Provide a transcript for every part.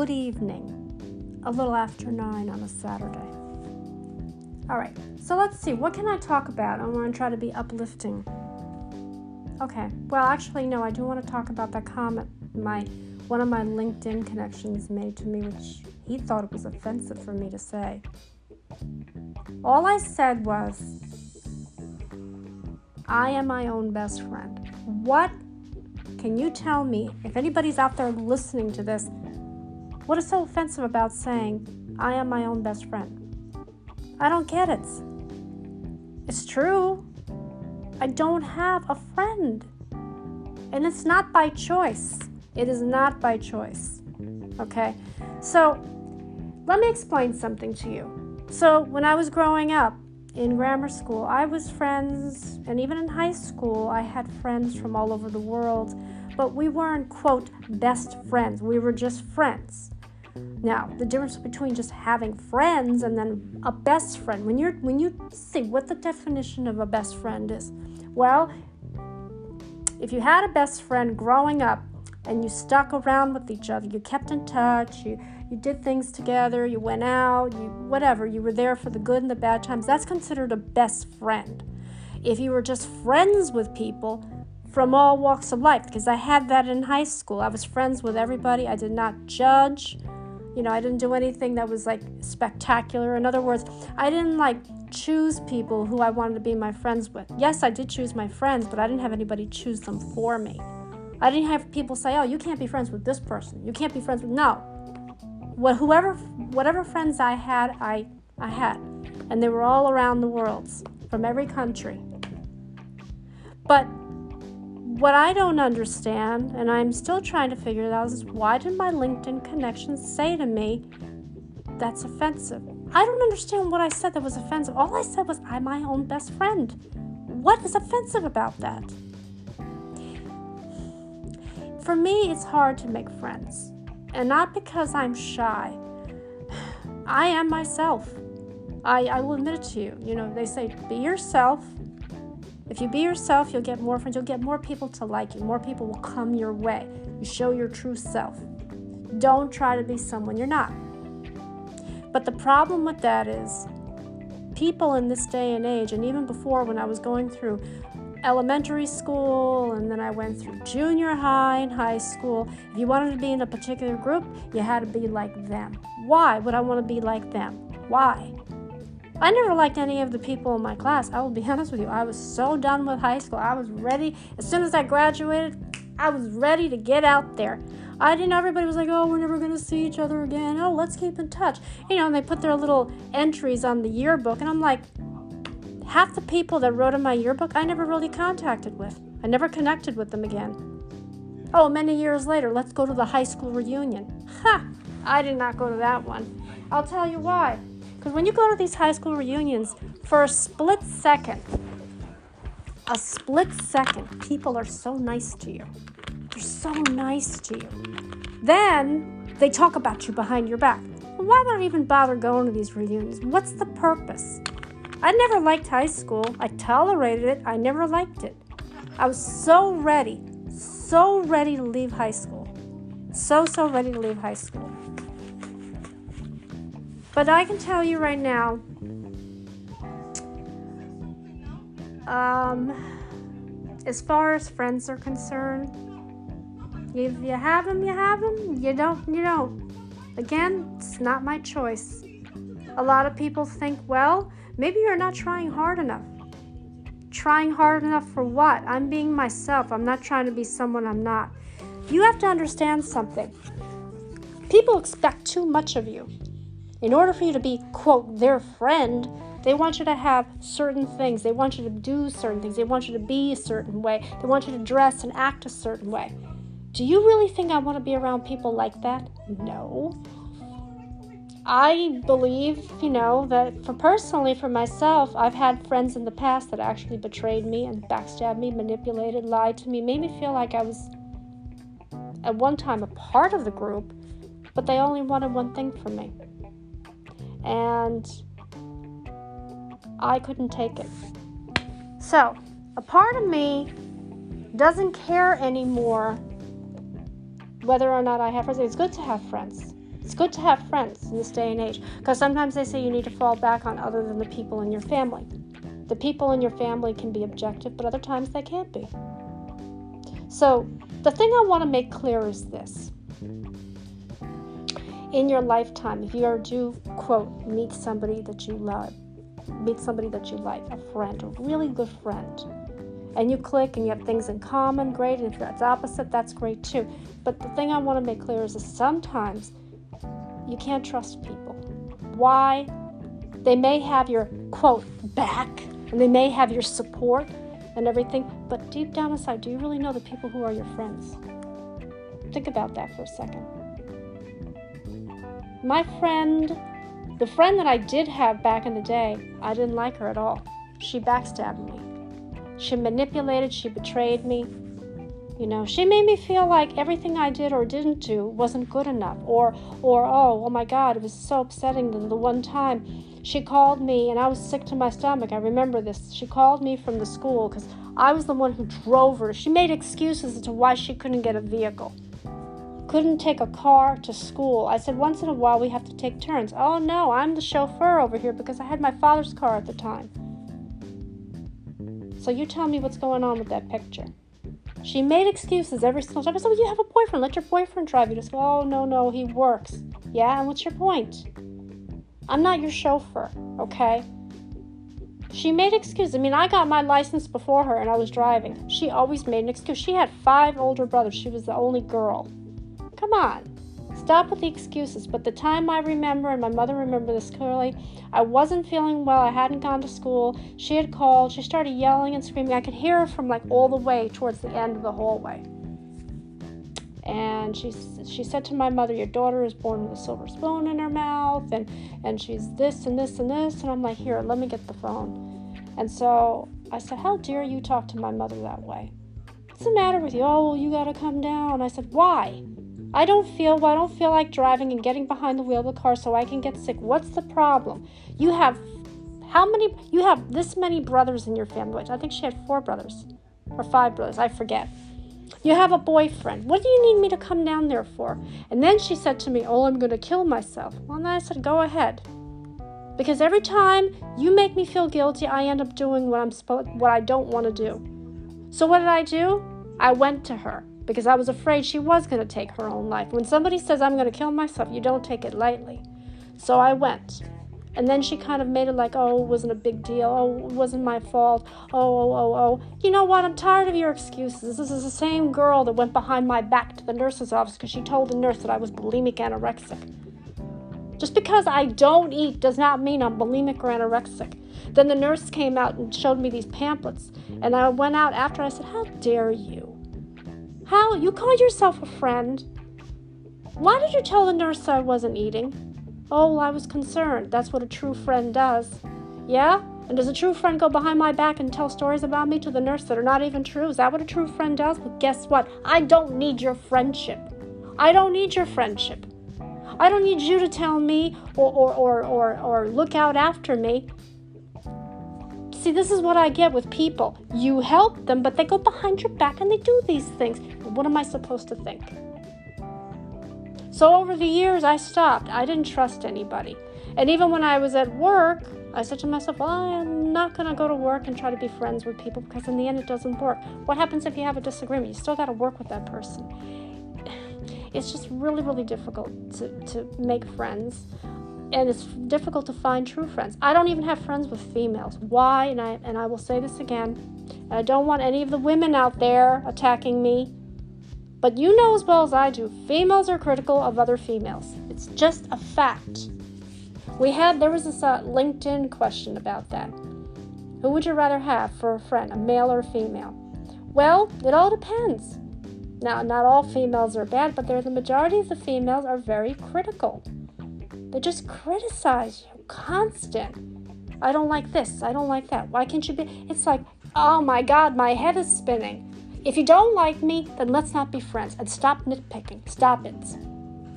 good evening. A little after 9 on a Saturday. All right, so let's see. What can I talk about? I want to try to be uplifting. Okay, well, actually, no, I do want to talk about that comment my one of my LinkedIn connections made to me, which he thought it was offensive for me to say. All I said was, I am my own best friend. What can you tell me, if anybody's out there listening to this, what is so offensive about saying, I am my own best friend? I don't get it. It's true. I don't have a friend. And it's not by choice. It is not by choice. Okay? So, let me explain something to you. So, when I was growing up, in grammar school, I was friends, and even in high school, I had friends from all over the world, but we weren't, quote, best friends. We were just friends. Now, the difference between just having friends and then a best friend, when you're when you see what the definition of a best friend is, well, if you had a best friend growing up and you stuck around with each other, you kept in touch, you you did things together, you went out, you whatever, you were there for the good and the bad times. That's considered a best friend. If you were just friends with people from all walks of life, because I had that in high school. I was friends with everybody. I did not judge. You know, I didn't do anything that was like spectacular. In other words, I didn't like choose people who I wanted to be my friends with. Yes, I did choose my friends, but I didn't have anybody choose them for me. I didn't have people say, "Oh, you can't be friends with this person. You can't be friends with." No, what whoever whatever friends I had, I I had, and they were all around the world, from every country. But what I don't understand, and I'm still trying to figure it out, is why did my LinkedIn connections say to me that's offensive? I don't understand what I said that was offensive. All I said was I'm my own best friend. What is offensive about that? For me, it's hard to make friends. And not because I'm shy. I am myself. I, I will admit it to you. You know, they say be yourself. If you be yourself, you'll get more friends. You'll get more people to like you. More people will come your way. You show your true self. Don't try to be someone you're not. But the problem with that is people in this day and age, and even before when I was going through elementary school and then I went through junior high and high school. If you wanted to be in a particular group, you had to be like them. Why would I want to be like them? Why? I never liked any of the people in my class. I will be honest with you. I was so done with high school. I was ready. As soon as I graduated, I was ready to get out there. I didn't. Everybody was like, "Oh, we're never gonna see each other again. Oh, let's keep in touch." You know, and they put their little entries on the yearbook, and I'm like, half the people that wrote in my yearbook I never really contacted with. I never connected with them again. Oh, many years later, let's go to the high school reunion. Ha! I did not go to that one. I'll tell you why. Because when you go to these high school reunions, for a split second, a split second, people are so nice to you. They're so nice to you. Then they talk about you behind your back. Why would I even bother going to these reunions? What's the purpose? I never liked high school. I tolerated it. I never liked it. I was so ready, so ready to leave high school. So, so ready to leave high school. But I can tell you right now, um, as far as friends are concerned, if you have them, you have them. You don't, you don't. Again, it's not my choice. A lot of people think, well, Maybe you're not trying hard enough. Trying hard enough for what? I'm being myself. I'm not trying to be someone I'm not. You have to understand something. People expect too much of you. In order for you to be, quote, their friend, they want you to have certain things. They want you to do certain things. They want you to be a certain way. They want you to dress and act a certain way. Do you really think I want to be around people like that? No. I believe, you know, that for personally for myself, I've had friends in the past that actually betrayed me and backstabbed me, manipulated, lied to me, made me feel like I was at one time a part of the group, but they only wanted one thing from me. And I couldn't take it. So, a part of me doesn't care anymore whether or not I have friends. It's good to have friends. It's good to have friends in this day and age because sometimes they say you need to fall back on other than the people in your family. The people in your family can be objective, but other times they can't be. So, the thing I want to make clear is this. In your lifetime, if you are to, quote, meet somebody that you love, meet somebody that you like, a friend, a really good friend, and you click and you have things in common, great. And if that's opposite, that's great too. But the thing I want to make clear is that sometimes you can't trust people. Why? They may have your, quote, back, and they may have your support and everything, but deep down inside, do you really know the people who are your friends? Think about that for a second. My friend, the friend that I did have back in the day, I didn't like her at all. She backstabbed me. She manipulated, she betrayed me. You know, she made me feel like everything I did or didn't do wasn't good enough. Or, or oh, oh my God, it was so upsetting that the one time she called me and I was sick to my stomach. I remember this. She called me from the school because I was the one who drove her. She made excuses as to why she couldn't get a vehicle. Couldn't take a car to school. I said, once in a while we have to take turns. Oh no, I'm the chauffeur over here because I had my father's car at the time. So you tell me what's going on with that picture. She made excuses every single time. I said, well, you have a boyfriend. Let your boyfriend drive you. Just go, oh, no, no, he works. Yeah, and what's your point? I'm not your chauffeur, okay? She made excuses. I mean, I got my license before her and I was driving. She always made an excuse. She had five older brothers. She was the only girl. Come on. Stop with the excuses. But the time I remember, and my mother remember this clearly, I wasn't feeling well. I hadn't gone to school. She had called. She started yelling and screaming. I could hear her from like all the way towards the end of the hallway and she she said to my mother, "Your daughter is born with a silver spoon in her mouth, and and she's this and this and this." And I'm like, "Here, let me get the phone." And so I said, "How dare you talk to my mother that way? What's the matter with you? Oh, you got to come down." I said, "Why?" I don't feel well, I don't feel like driving and getting behind the wheel of the car so I can get sick. What's the problem? You have how many you have this many brothers in your family? I think she had four brothers or five brothers, I forget. You have a boyfriend. What do you need me to come down there for? And then she said to me, Oh, I'm going to kill myself. Well, then I said, Go ahead. Because every time you make me feel guilty, I end up doing what I'm what I don't want to do. So what did I do? I went to her because I was afraid she was going to take her own life. When somebody says I'm going to kill myself, you don't take it lightly. So I went. And then she kind of made it like, oh, it wasn't a big deal. Oh, it wasn't my fault. Oh, oh, oh, oh. You know what? I'm tired of your excuses. This is the same girl that went behind my back to the nurse's office because she told the nurse that I was bulimic anorexic. Just because I don't eat does not mean I'm bulimic or anorexic. Then the nurse came out and showed me these pamphlets. And I went out after I said, How dare you? How? You call yourself a friend? Why did you tell the nurse I wasn't eating? Oh, I was concerned. That's what a true friend does. Yeah? And does a true friend go behind my back and tell stories about me to the nurse that are not even true? Is that what a true friend does? But guess what? I don't need your friendship. I don't need your friendship. I don't need you to tell me or, or, or, or, or look out after me. See, this is what I get with people. You help them, but they go behind your back and they do these things. What am I supposed to think? So over the years, I stopped. I didn't trust anybody. And even when I was at work, I said to myself, well, I'm not going to go to work and try to be friends with people because in the end it doesn't work. What happens if you have a disagreement? You still got to work with that person. It's just really, really difficult to, to make friends. And it's difficult to find true friends. I don't even have friends with females. Why? And I, and I will say this again. I don't want any of the women out there attacking me but you know as well as I do, females are critical of other females. It's just a fact. We had, there was this uh, LinkedIn question about that. Who would you rather have for a friend, a male or a female? Well, it all depends. Now, not all females are bad, but the majority of the females are very critical. They just criticize you constant. I don't like this. I don't like that. Why can't you be? It's like, oh my God, my head is spinning. If you don't like me, then let's not be friends and stop nitpicking. Stop it.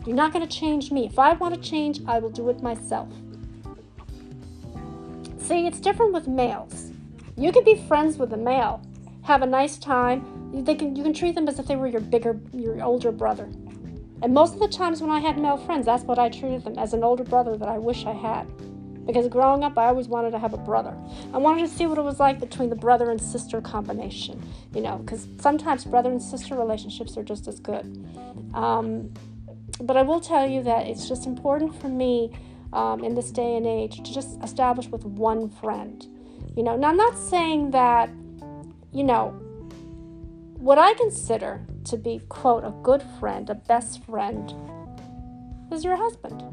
You're not going to change me. If I want to change, I will do it myself. See, it's different with males. You can be friends with a male, have a nice time. They can, you can treat them as if they were your bigger, your older brother. And most of the times when I had male friends, that's what I treated them as an older brother that I wish I had. Because growing up, I always wanted to have a brother. I wanted to see what it was like between the brother and sister combination, you know, because sometimes brother and sister relationships are just as good. Um, but I will tell you that it's just important for me um, in this day and age to just establish with one friend. You know, now I'm not saying that, you know, what I consider to be, quote, a good friend, a best friend, is your husband.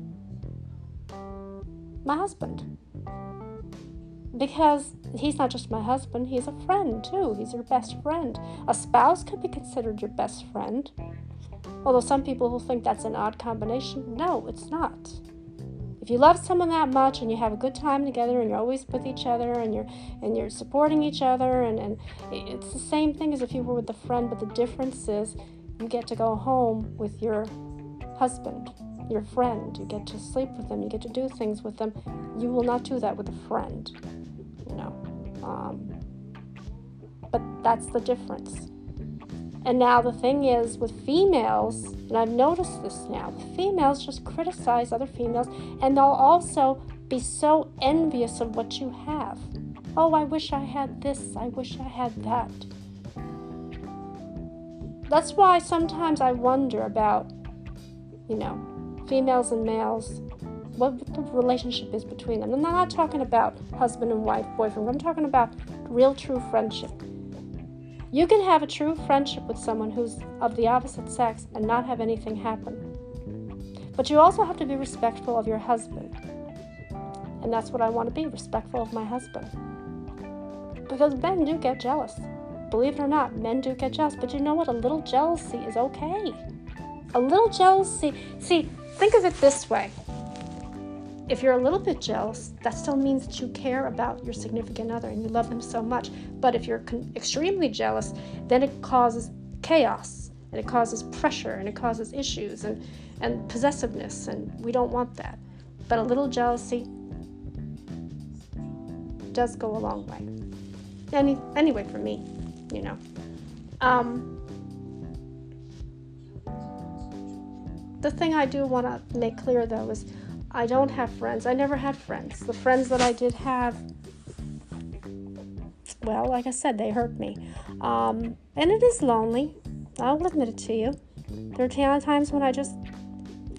My husband. Because he's not just my husband, he's a friend too. He's your best friend. A spouse could be considered your best friend. Although some people will think that's an odd combination. No, it's not. If you love someone that much and you have a good time together and you're always with each other and you're and you're supporting each other and, and it's the same thing as if you were with a friend, but the difference is you get to go home with your husband, your friend. You get to sleep with them, you get to do things with them. You will not do that with a friend. You know. Um, but that's the difference. And now the thing is with females, and I've noticed this now, females just criticize other females and they'll also be so envious of what you have. Oh, I wish I had this, I wish I had that. That's why sometimes I wonder about, you know, females and males, what the relationship is between them. And I'm not talking about husband and wife, boyfriend, I'm talking about real true friendship you can have a true friendship with someone who's of the opposite sex and not have anything happen. But you also have to be respectful of your husband. And that's what I want to be respectful of my husband. Because men do get jealous. Believe it or not, men do get jealous. But you know what? A little jealousy is okay. A little jealousy. See, think of it this way if you're a little bit jealous, that still means that you care about your significant other and you love them so much. But if you're con- extremely jealous, then it causes chaos and it causes pressure and it causes issues and, and possessiveness, and we don't want that. But a little jealousy does go a long way. Any, anyway, for me, you know. Um, the thing I do want to make clear though is I don't have friends. I never had friends. The friends that I did have, well, like I said, they hurt me. Um, and it is lonely. I'll admit it to you. There are times when I just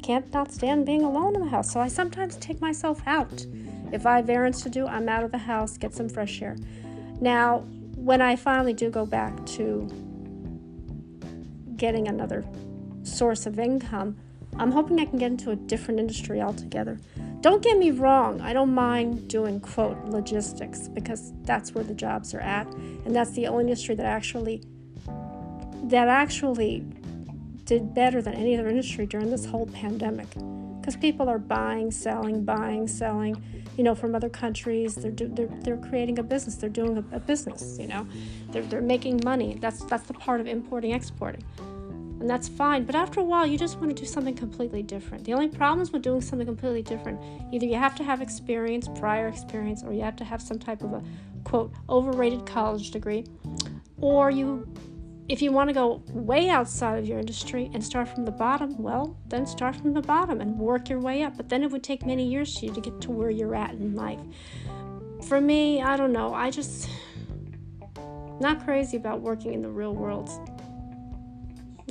can't not stand being alone in the house. So I sometimes take myself out. If I have errands to do, I'm out of the house, get some fresh air. Now, when I finally do go back to getting another source of income, I'm hoping I can get into a different industry altogether. Don't get me wrong, I don't mind doing quote logistics because that's where the jobs are at and that's the only industry that actually that actually did better than any other industry during this whole pandemic because people are buying, selling, buying, selling, you know, from other countries. They're, do, they're, they're creating a business. They're doing a, a business, you know. They're, they're making money. That's, that's the part of importing, exporting and that's fine. But after a while, you just want to do something completely different. The only problems with doing something completely different, either you have to have experience, prior experience, or you have to have some type of a quote overrated college degree, or you if you want to go way outside of your industry and start from the bottom, well, then start from the bottom and work your way up. But then it would take many years for you to get to where you're at in life. For me, I don't know. I just not crazy about working in the real world.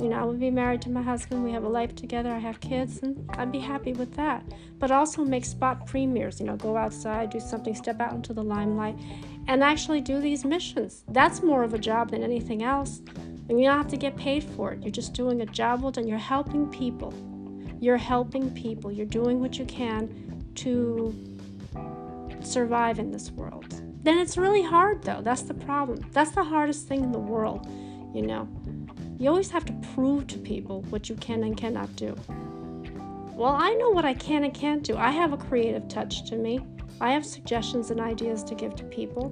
You know, I would be married to my husband, we have a life together, I have kids, and I'd be happy with that. But also make spot premieres, you know, go outside, do something, step out into the limelight, and actually do these missions. That's more of a job than anything else. And you don't have to get paid for it. You're just doing a job well done. You're helping people. You're helping people. You're doing what you can to survive in this world. Then it's really hard, though. That's the problem. That's the hardest thing in the world, you know. You always have to prove to people what you can and cannot do. Well, I know what I can and can't do. I have a creative touch to me. I have suggestions and ideas to give to people.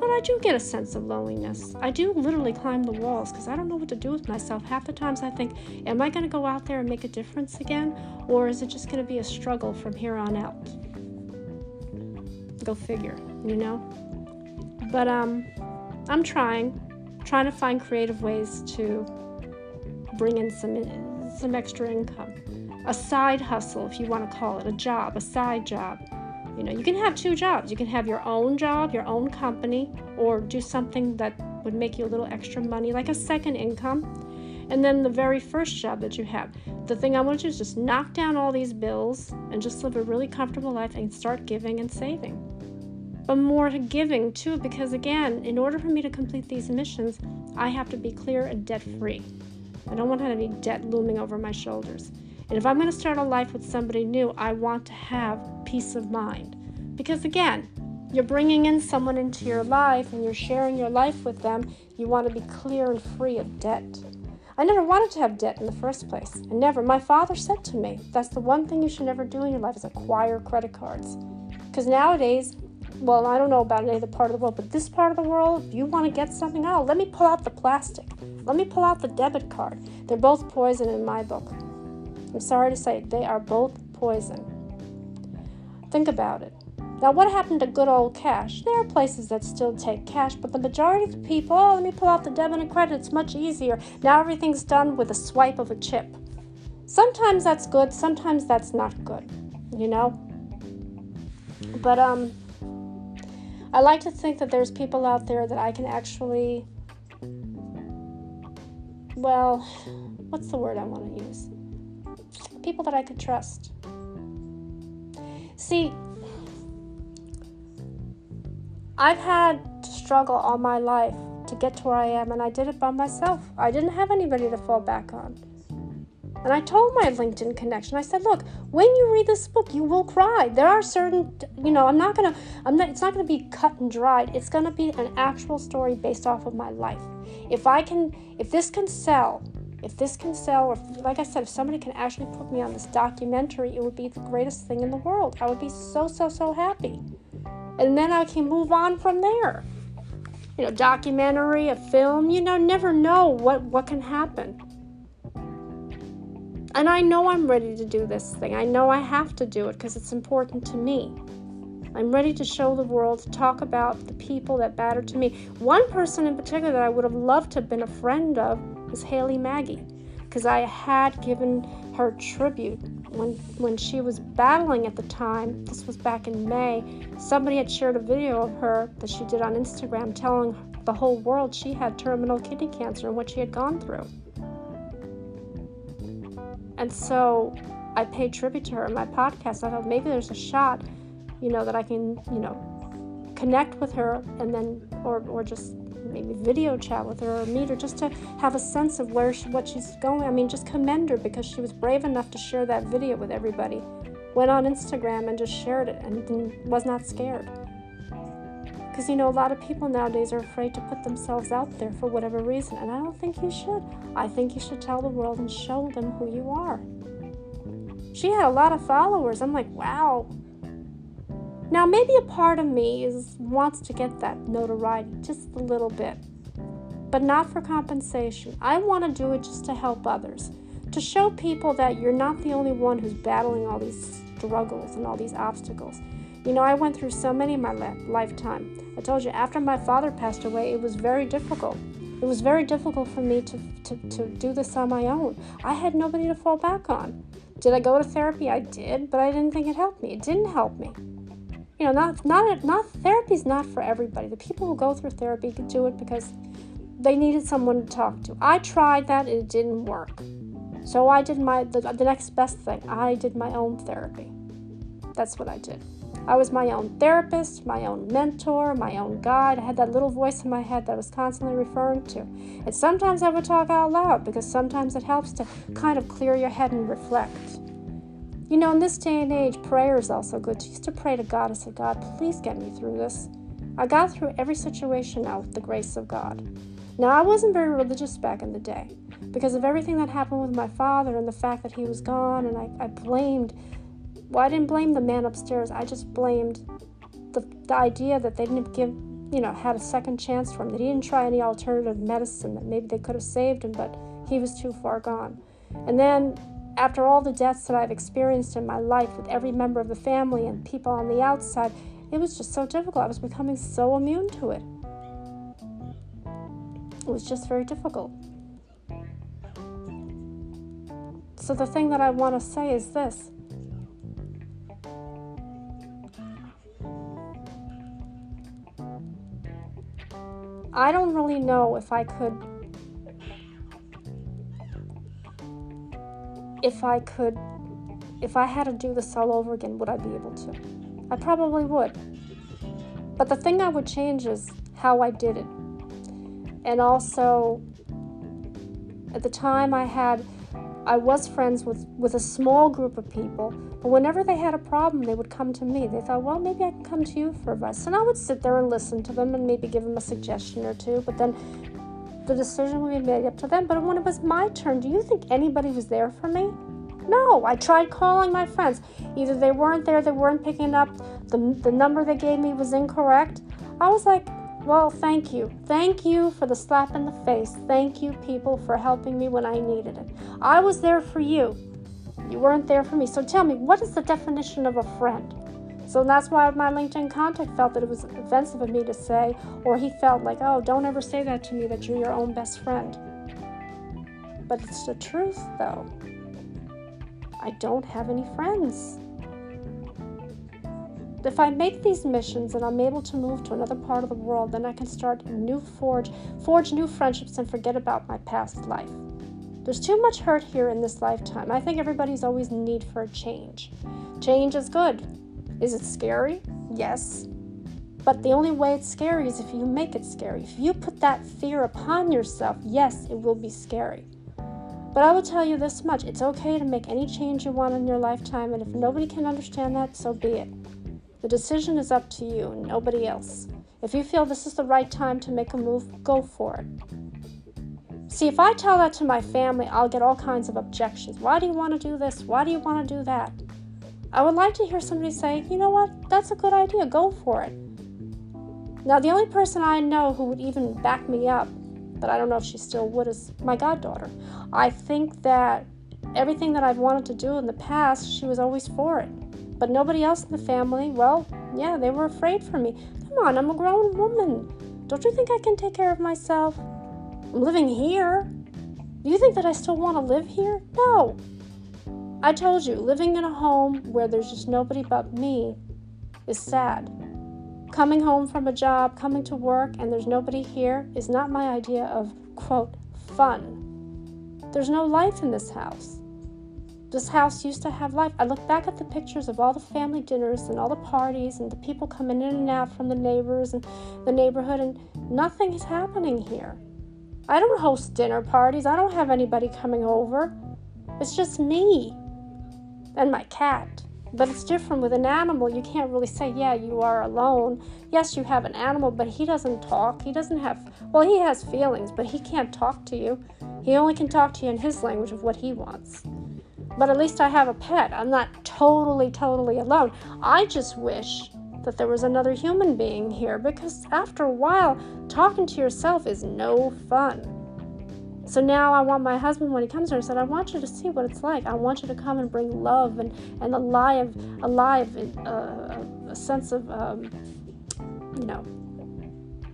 But I do get a sense of loneliness. I do literally climb the walls because I don't know what to do with myself. Half the times I think, am I going to go out there and make a difference again? Or is it just going to be a struggle from here on out? Go figure, you know? But um, I'm trying trying to find creative ways to bring in some some extra income, a side hustle, if you want to call it, a job, a side job. You know, you can have two jobs. You can have your own job, your own company, or do something that would make you a little extra money, like a second income. And then the very first job that you have. The thing I want you to do is just knock down all these bills and just live a really comfortable life and start giving and saving. But more to giving too, because again, in order for me to complete these missions, I have to be clear and debt free. I don't want to have any debt looming over my shoulders. And if I'm going to start a life with somebody new, I want to have peace of mind. Because again, you're bringing in someone into your life and you're sharing your life with them, you want to be clear and free of debt. I never wanted to have debt in the first place. I never. My father said to me, that's the one thing you should never do in your life is acquire credit cards. Because nowadays, well, I don't know about any other part of the world, but this part of the world, if you want to get something out, let me pull out the plastic. Let me pull out the debit card. They're both poison in my book. I'm sorry to say, they are both poison. Think about it. Now, what happened to good old cash? There are places that still take cash, but the majority of the people, oh, let me pull out the debit and credit, it's much easier. Now everything's done with a swipe of a chip. Sometimes that's good, sometimes that's not good, you know? But, um, I like to think that there's people out there that I can actually, well, what's the word I want to use? People that I could trust. See, I've had to struggle all my life to get to where I am, and I did it by myself. I didn't have anybody to fall back on. And I told my LinkedIn connection, I said, look, when you read this book, you will cry. There are certain, you know, I'm not gonna, I'm not, it's not gonna be cut and dried. It's gonna be an actual story based off of my life. If I can, if this can sell, if this can sell, or like I said, if somebody can actually put me on this documentary, it would be the greatest thing in the world. I would be so, so, so happy. And then I can move on from there. You know, documentary, a film, you know, never know what, what can happen. And I know I'm ready to do this thing. I know I have to do it because it's important to me. I'm ready to show the world, to talk about the people that mattered to me. One person in particular that I would have loved to have been a friend of is Haley Maggie, because I had given her tribute when when she was battling at the time. This was back in May. Somebody had shared a video of her that she did on Instagram, telling the whole world she had terminal kidney cancer and what she had gone through. And so I paid tribute to her in my podcast. I thought maybe there's a shot, you know, that I can, you know, connect with her and then, or, or just maybe video chat with her or meet her just to have a sense of where she, what she's going. I mean, just commend her because she was brave enough to share that video with everybody. Went on Instagram and just shared it and was not scared. Because, you know, a lot of people nowadays are afraid to put themselves out there for whatever reason, and I don't think you should. I think you should tell the world and show them who you are. She had a lot of followers. I'm like, wow. Now, maybe a part of me is wants to get that notoriety just a little bit, but not for compensation. I want to do it just to help others, to show people that you're not the only one who's battling all these struggles and all these obstacles. You know, I went through so many in my lifetime. I told you, after my father passed away, it was very difficult. It was very difficult for me to, to, to do this on my own. I had nobody to fall back on. Did I go to therapy? I did, but I didn't think it helped me. It didn't help me. You know, not not not therapy's not for everybody. The people who go through therapy could do it because they needed someone to talk to. I tried that, it didn't work. So I did my the, the next best thing. I did my own therapy. That's what I did. I was my own therapist, my own mentor, my own guide. I had that little voice in my head that I was constantly referring to. And sometimes I would talk out loud because sometimes it helps to kind of clear your head and reflect. You know, in this day and age, prayer is also good. I used to pray to God. I said, God, please get me through this. I got through every situation now with the grace of God. Now, I wasn't very religious back in the day because of everything that happened with my father and the fact that he was gone, and I, I blamed well, I didn't blame the man upstairs. I just blamed the, the idea that they didn't give, you know, had a second chance for him. That he didn't try any alternative medicine. That maybe they could have saved him, but he was too far gone. And then, after all the deaths that I've experienced in my life with every member of the family and people on the outside, it was just so difficult. I was becoming so immune to it. It was just very difficult. So the thing that I want to say is this. I don't really know if I could if I could if I had to do this all over again, would I be able to? I probably would. But the thing I would change is how I did it. And also at the time I had I was friends with, with a small group of people, but whenever they had a problem, they would come to me. They thought, well, maybe I can come to you for advice. And I would sit there and listen to them and maybe give them a suggestion or two, but then the decision would be made up to them. But when it was my turn, do you think anybody was there for me? No, I tried calling my friends. Either they weren't there, they weren't picking up, the, the number they gave me was incorrect. I was like, well, thank you. Thank you for the slap in the face. Thank you, people, for helping me when I needed it. I was there for you. You weren't there for me. So tell me, what is the definition of a friend? So that's why my LinkedIn contact felt that it was offensive of me to say, or he felt like, oh, don't ever say that to me that you're your own best friend. But it's the truth, though. I don't have any friends if I make these missions and I'm able to move to another part of the world, then I can start new forge, forge new friendships and forget about my past life. There's too much hurt here in this lifetime. I think everybody's always need for a change. Change is good. Is it scary? Yes. But the only way it's scary is if you make it scary. If you put that fear upon yourself, yes, it will be scary. But I will tell you this much it's okay to make any change you want in your lifetime, and if nobody can understand that, so be it. The decision is up to you, nobody else. If you feel this is the right time to make a move, go for it. See, if I tell that to my family, I'll get all kinds of objections. Why do you want to do this? Why do you want to do that? I would like to hear somebody say, you know what, that's a good idea, go for it. Now, the only person I know who would even back me up, but I don't know if she still would, is my goddaughter. I think that everything that I've wanted to do in the past, she was always for it. But nobody else in the mm. family, well, yeah, they were afraid for me. Come on, I'm a grown woman. Don't you think I can take care of myself? I'm living here. Do you think that I still want to live here? No. I told you, living in a home where there's just nobody but me is sad. Coming home from a job, coming to work, and there's nobody here is not my idea of, quote, fun. There's no life in this house. This house used to have life. I look back at the pictures of all the family dinners and all the parties and the people coming in and out from the neighbors and the neighborhood, and nothing is happening here. I don't host dinner parties, I don't have anybody coming over. It's just me and my cat. But it's different with an animal. You can't really say, yeah, you are alone. Yes, you have an animal, but he doesn't talk. He doesn't have, well, he has feelings, but he can't talk to you. He only can talk to you in his language of what he wants. But at least I have a pet. I'm not totally, totally alone. I just wish that there was another human being here because after a while, talking to yourself is no fun. So now I want my husband, when he comes here, I said, I want you to see what it's like. I want you to come and bring love and, and alive, alive, uh, a sense of, um, you know,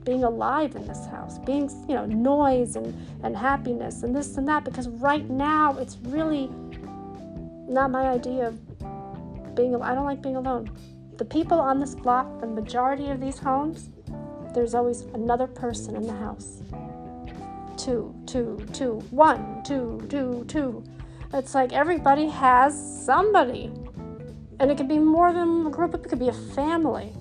being alive in this house, being, you know, noise and, and happiness and this and that. Because right now it's really not my idea of being I don't like being alone. The people on this block, the majority of these homes, there's always another person in the house. Two, two, two, one, two, two, two. It's like everybody has somebody. And it could be more than a group, it could be a family.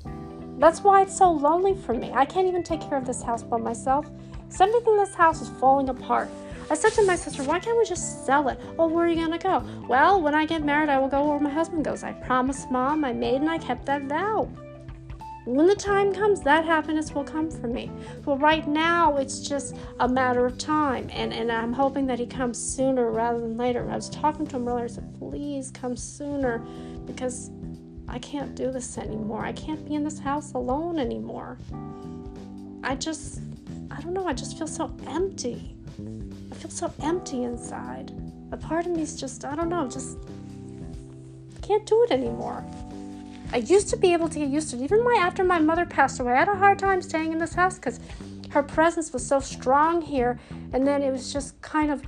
That's why it's so lonely for me. I can't even take care of this house by myself. Something in this house is falling apart. I said to my sister, why can't we just sell it? Well, where are you to go? Well, when I get married, I will go where my husband goes. I promised mom, I made, and I kept that vow. When the time comes, that happiness will come for me. But right now, it's just a matter of time. And, and I'm hoping that he comes sooner rather than later. I was talking to him earlier. I said, please come sooner because I can't do this anymore. I can't be in this house alone anymore. I just, I don't know, I just feel so empty. Feel so empty inside. A part of me is just, I don't know, just can't do it anymore. I used to be able to get used to it. Even my after my mother passed away, I had a hard time staying in this house because her presence was so strong here, and then it was just kind of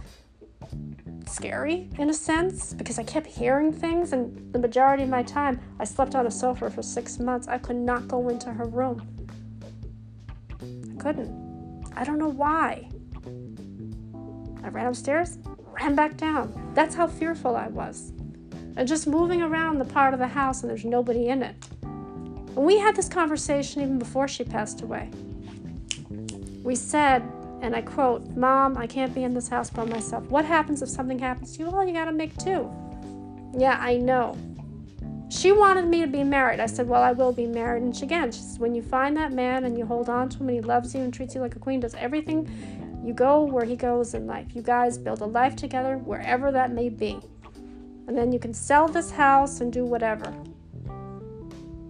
scary in a sense because I kept hearing things, and the majority of my time I slept on a sofa for six months. I could not go into her room. I couldn't. I don't know why. I ran upstairs, ran back down. That's how fearful I was. And just moving around the part of the house and there's nobody in it. And we had this conversation even before she passed away. We said, and I quote, Mom, I can't be in this house by myself. What happens if something happens to you? Well, you gotta make two. Yeah, I know. She wanted me to be married. I said, Well, I will be married. And she, again, she says, When you find that man and you hold on to him and he loves you and treats you like a queen, does everything, you go where he goes in life. You guys build a life together, wherever that may be. And then you can sell this house and do whatever.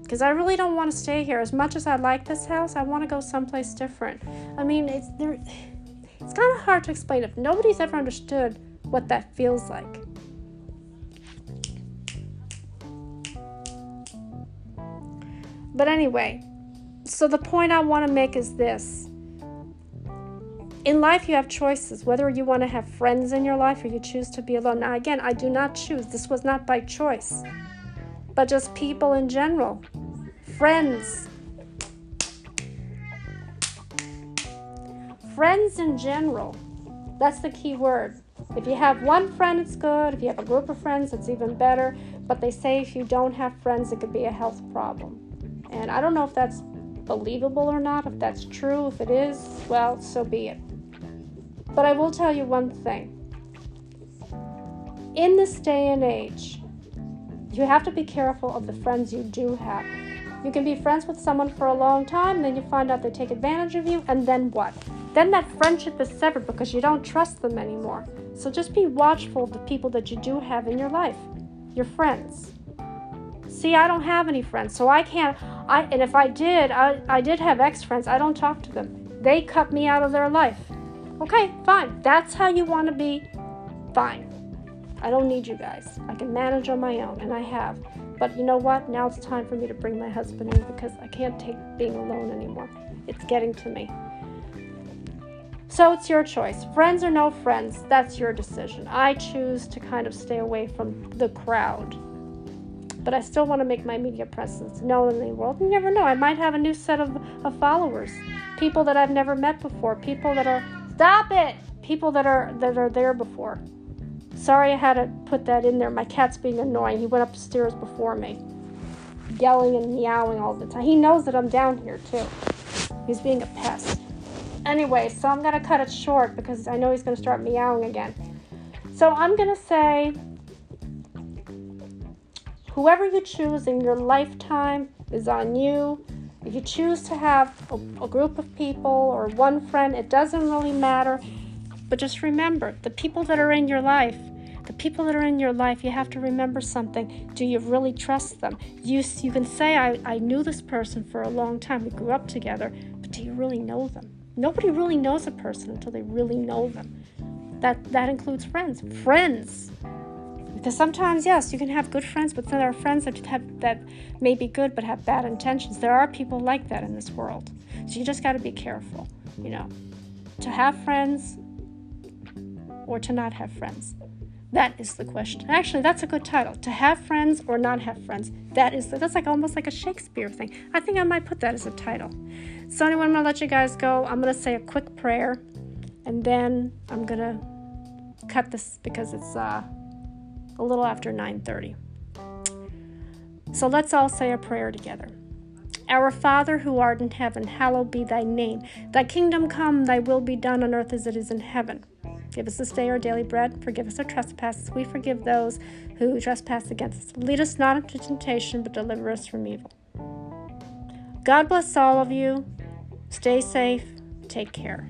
Because I really don't want to stay here. As much as I like this house, I want to go someplace different. I mean, it's there. It's kind of hard to explain if nobody's ever understood what that feels like. But anyway, so the point I want to make is this. In life, you have choices whether you want to have friends in your life or you choose to be alone. Now, again, I do not choose. This was not by choice, but just people in general. Friends. Friends in general. That's the key word. If you have one friend, it's good. If you have a group of friends, it's even better. But they say if you don't have friends, it could be a health problem. And I don't know if that's believable or not. If that's true, if it is, well, so be it. But I will tell you one thing. In this day and age, you have to be careful of the friends you do have. You can be friends with someone for a long time, then you find out they take advantage of you, and then what? Then that friendship is severed because you don't trust them anymore. So just be watchful of the people that you do have in your life, your friends. See, I don't have any friends, so I can't. I and if I did, I, I did have ex friends. I don't talk to them. They cut me out of their life. Okay, fine. That's how you want to be. Fine. I don't need you guys. I can manage on my own, and I have. But you know what? Now it's time for me to bring my husband in because I can't take being alone anymore. It's getting to me. So it's your choice. Friends or no friends, that's your decision. I choose to kind of stay away from the crowd. But I still want to make my media presence known in the world. You never know. I might have a new set of, of followers. People that I've never met before. People that are stop it! People that are that are there before. Sorry I had to put that in there. My cat's being annoying. He went upstairs before me, yelling and meowing all the time. He knows that I'm down here too. He's being a pest. Anyway, so I'm to cut it short because I know he's to start meowing again. So I'm to say whoever you choose in your lifetime is on you. If you choose to have a, a, group of people or one friend, it doesn't really matter. But just remember the people that are in your life, the people that are in your life, you have to remember something. Do you really trust them? You, you can say, I, I knew this person for a long time, we grew up together, but do you really know them? Nobody really knows a person until they really know them. That, that includes friends. Friends. Because sometimes, yes, you can have good friends, but then there are friends that have that may be good but have bad intentions. There are people like that in this world. So you just got to be careful, you know, to have friends or to not have friends? That is the question. Actually, that's a good title. To have friends or not have friends. That is that's like almost like a Shakespeare thing. I think I might put that as a title. So anyway, I'm gonna let you guys go. I'm gonna say a quick prayer, and then I'm gonna cut this because it's uh, a little after 9:30. So let's all say a prayer together. Our Father who art in heaven, hallowed be thy name. Thy kingdom come, thy will be done on earth as it is in heaven. Give us this day our daily bread. Forgive us our trespasses. We forgive those who trespass against us. Lead us not into temptation, but deliver us from evil. God bless all of you. Stay safe. Take care.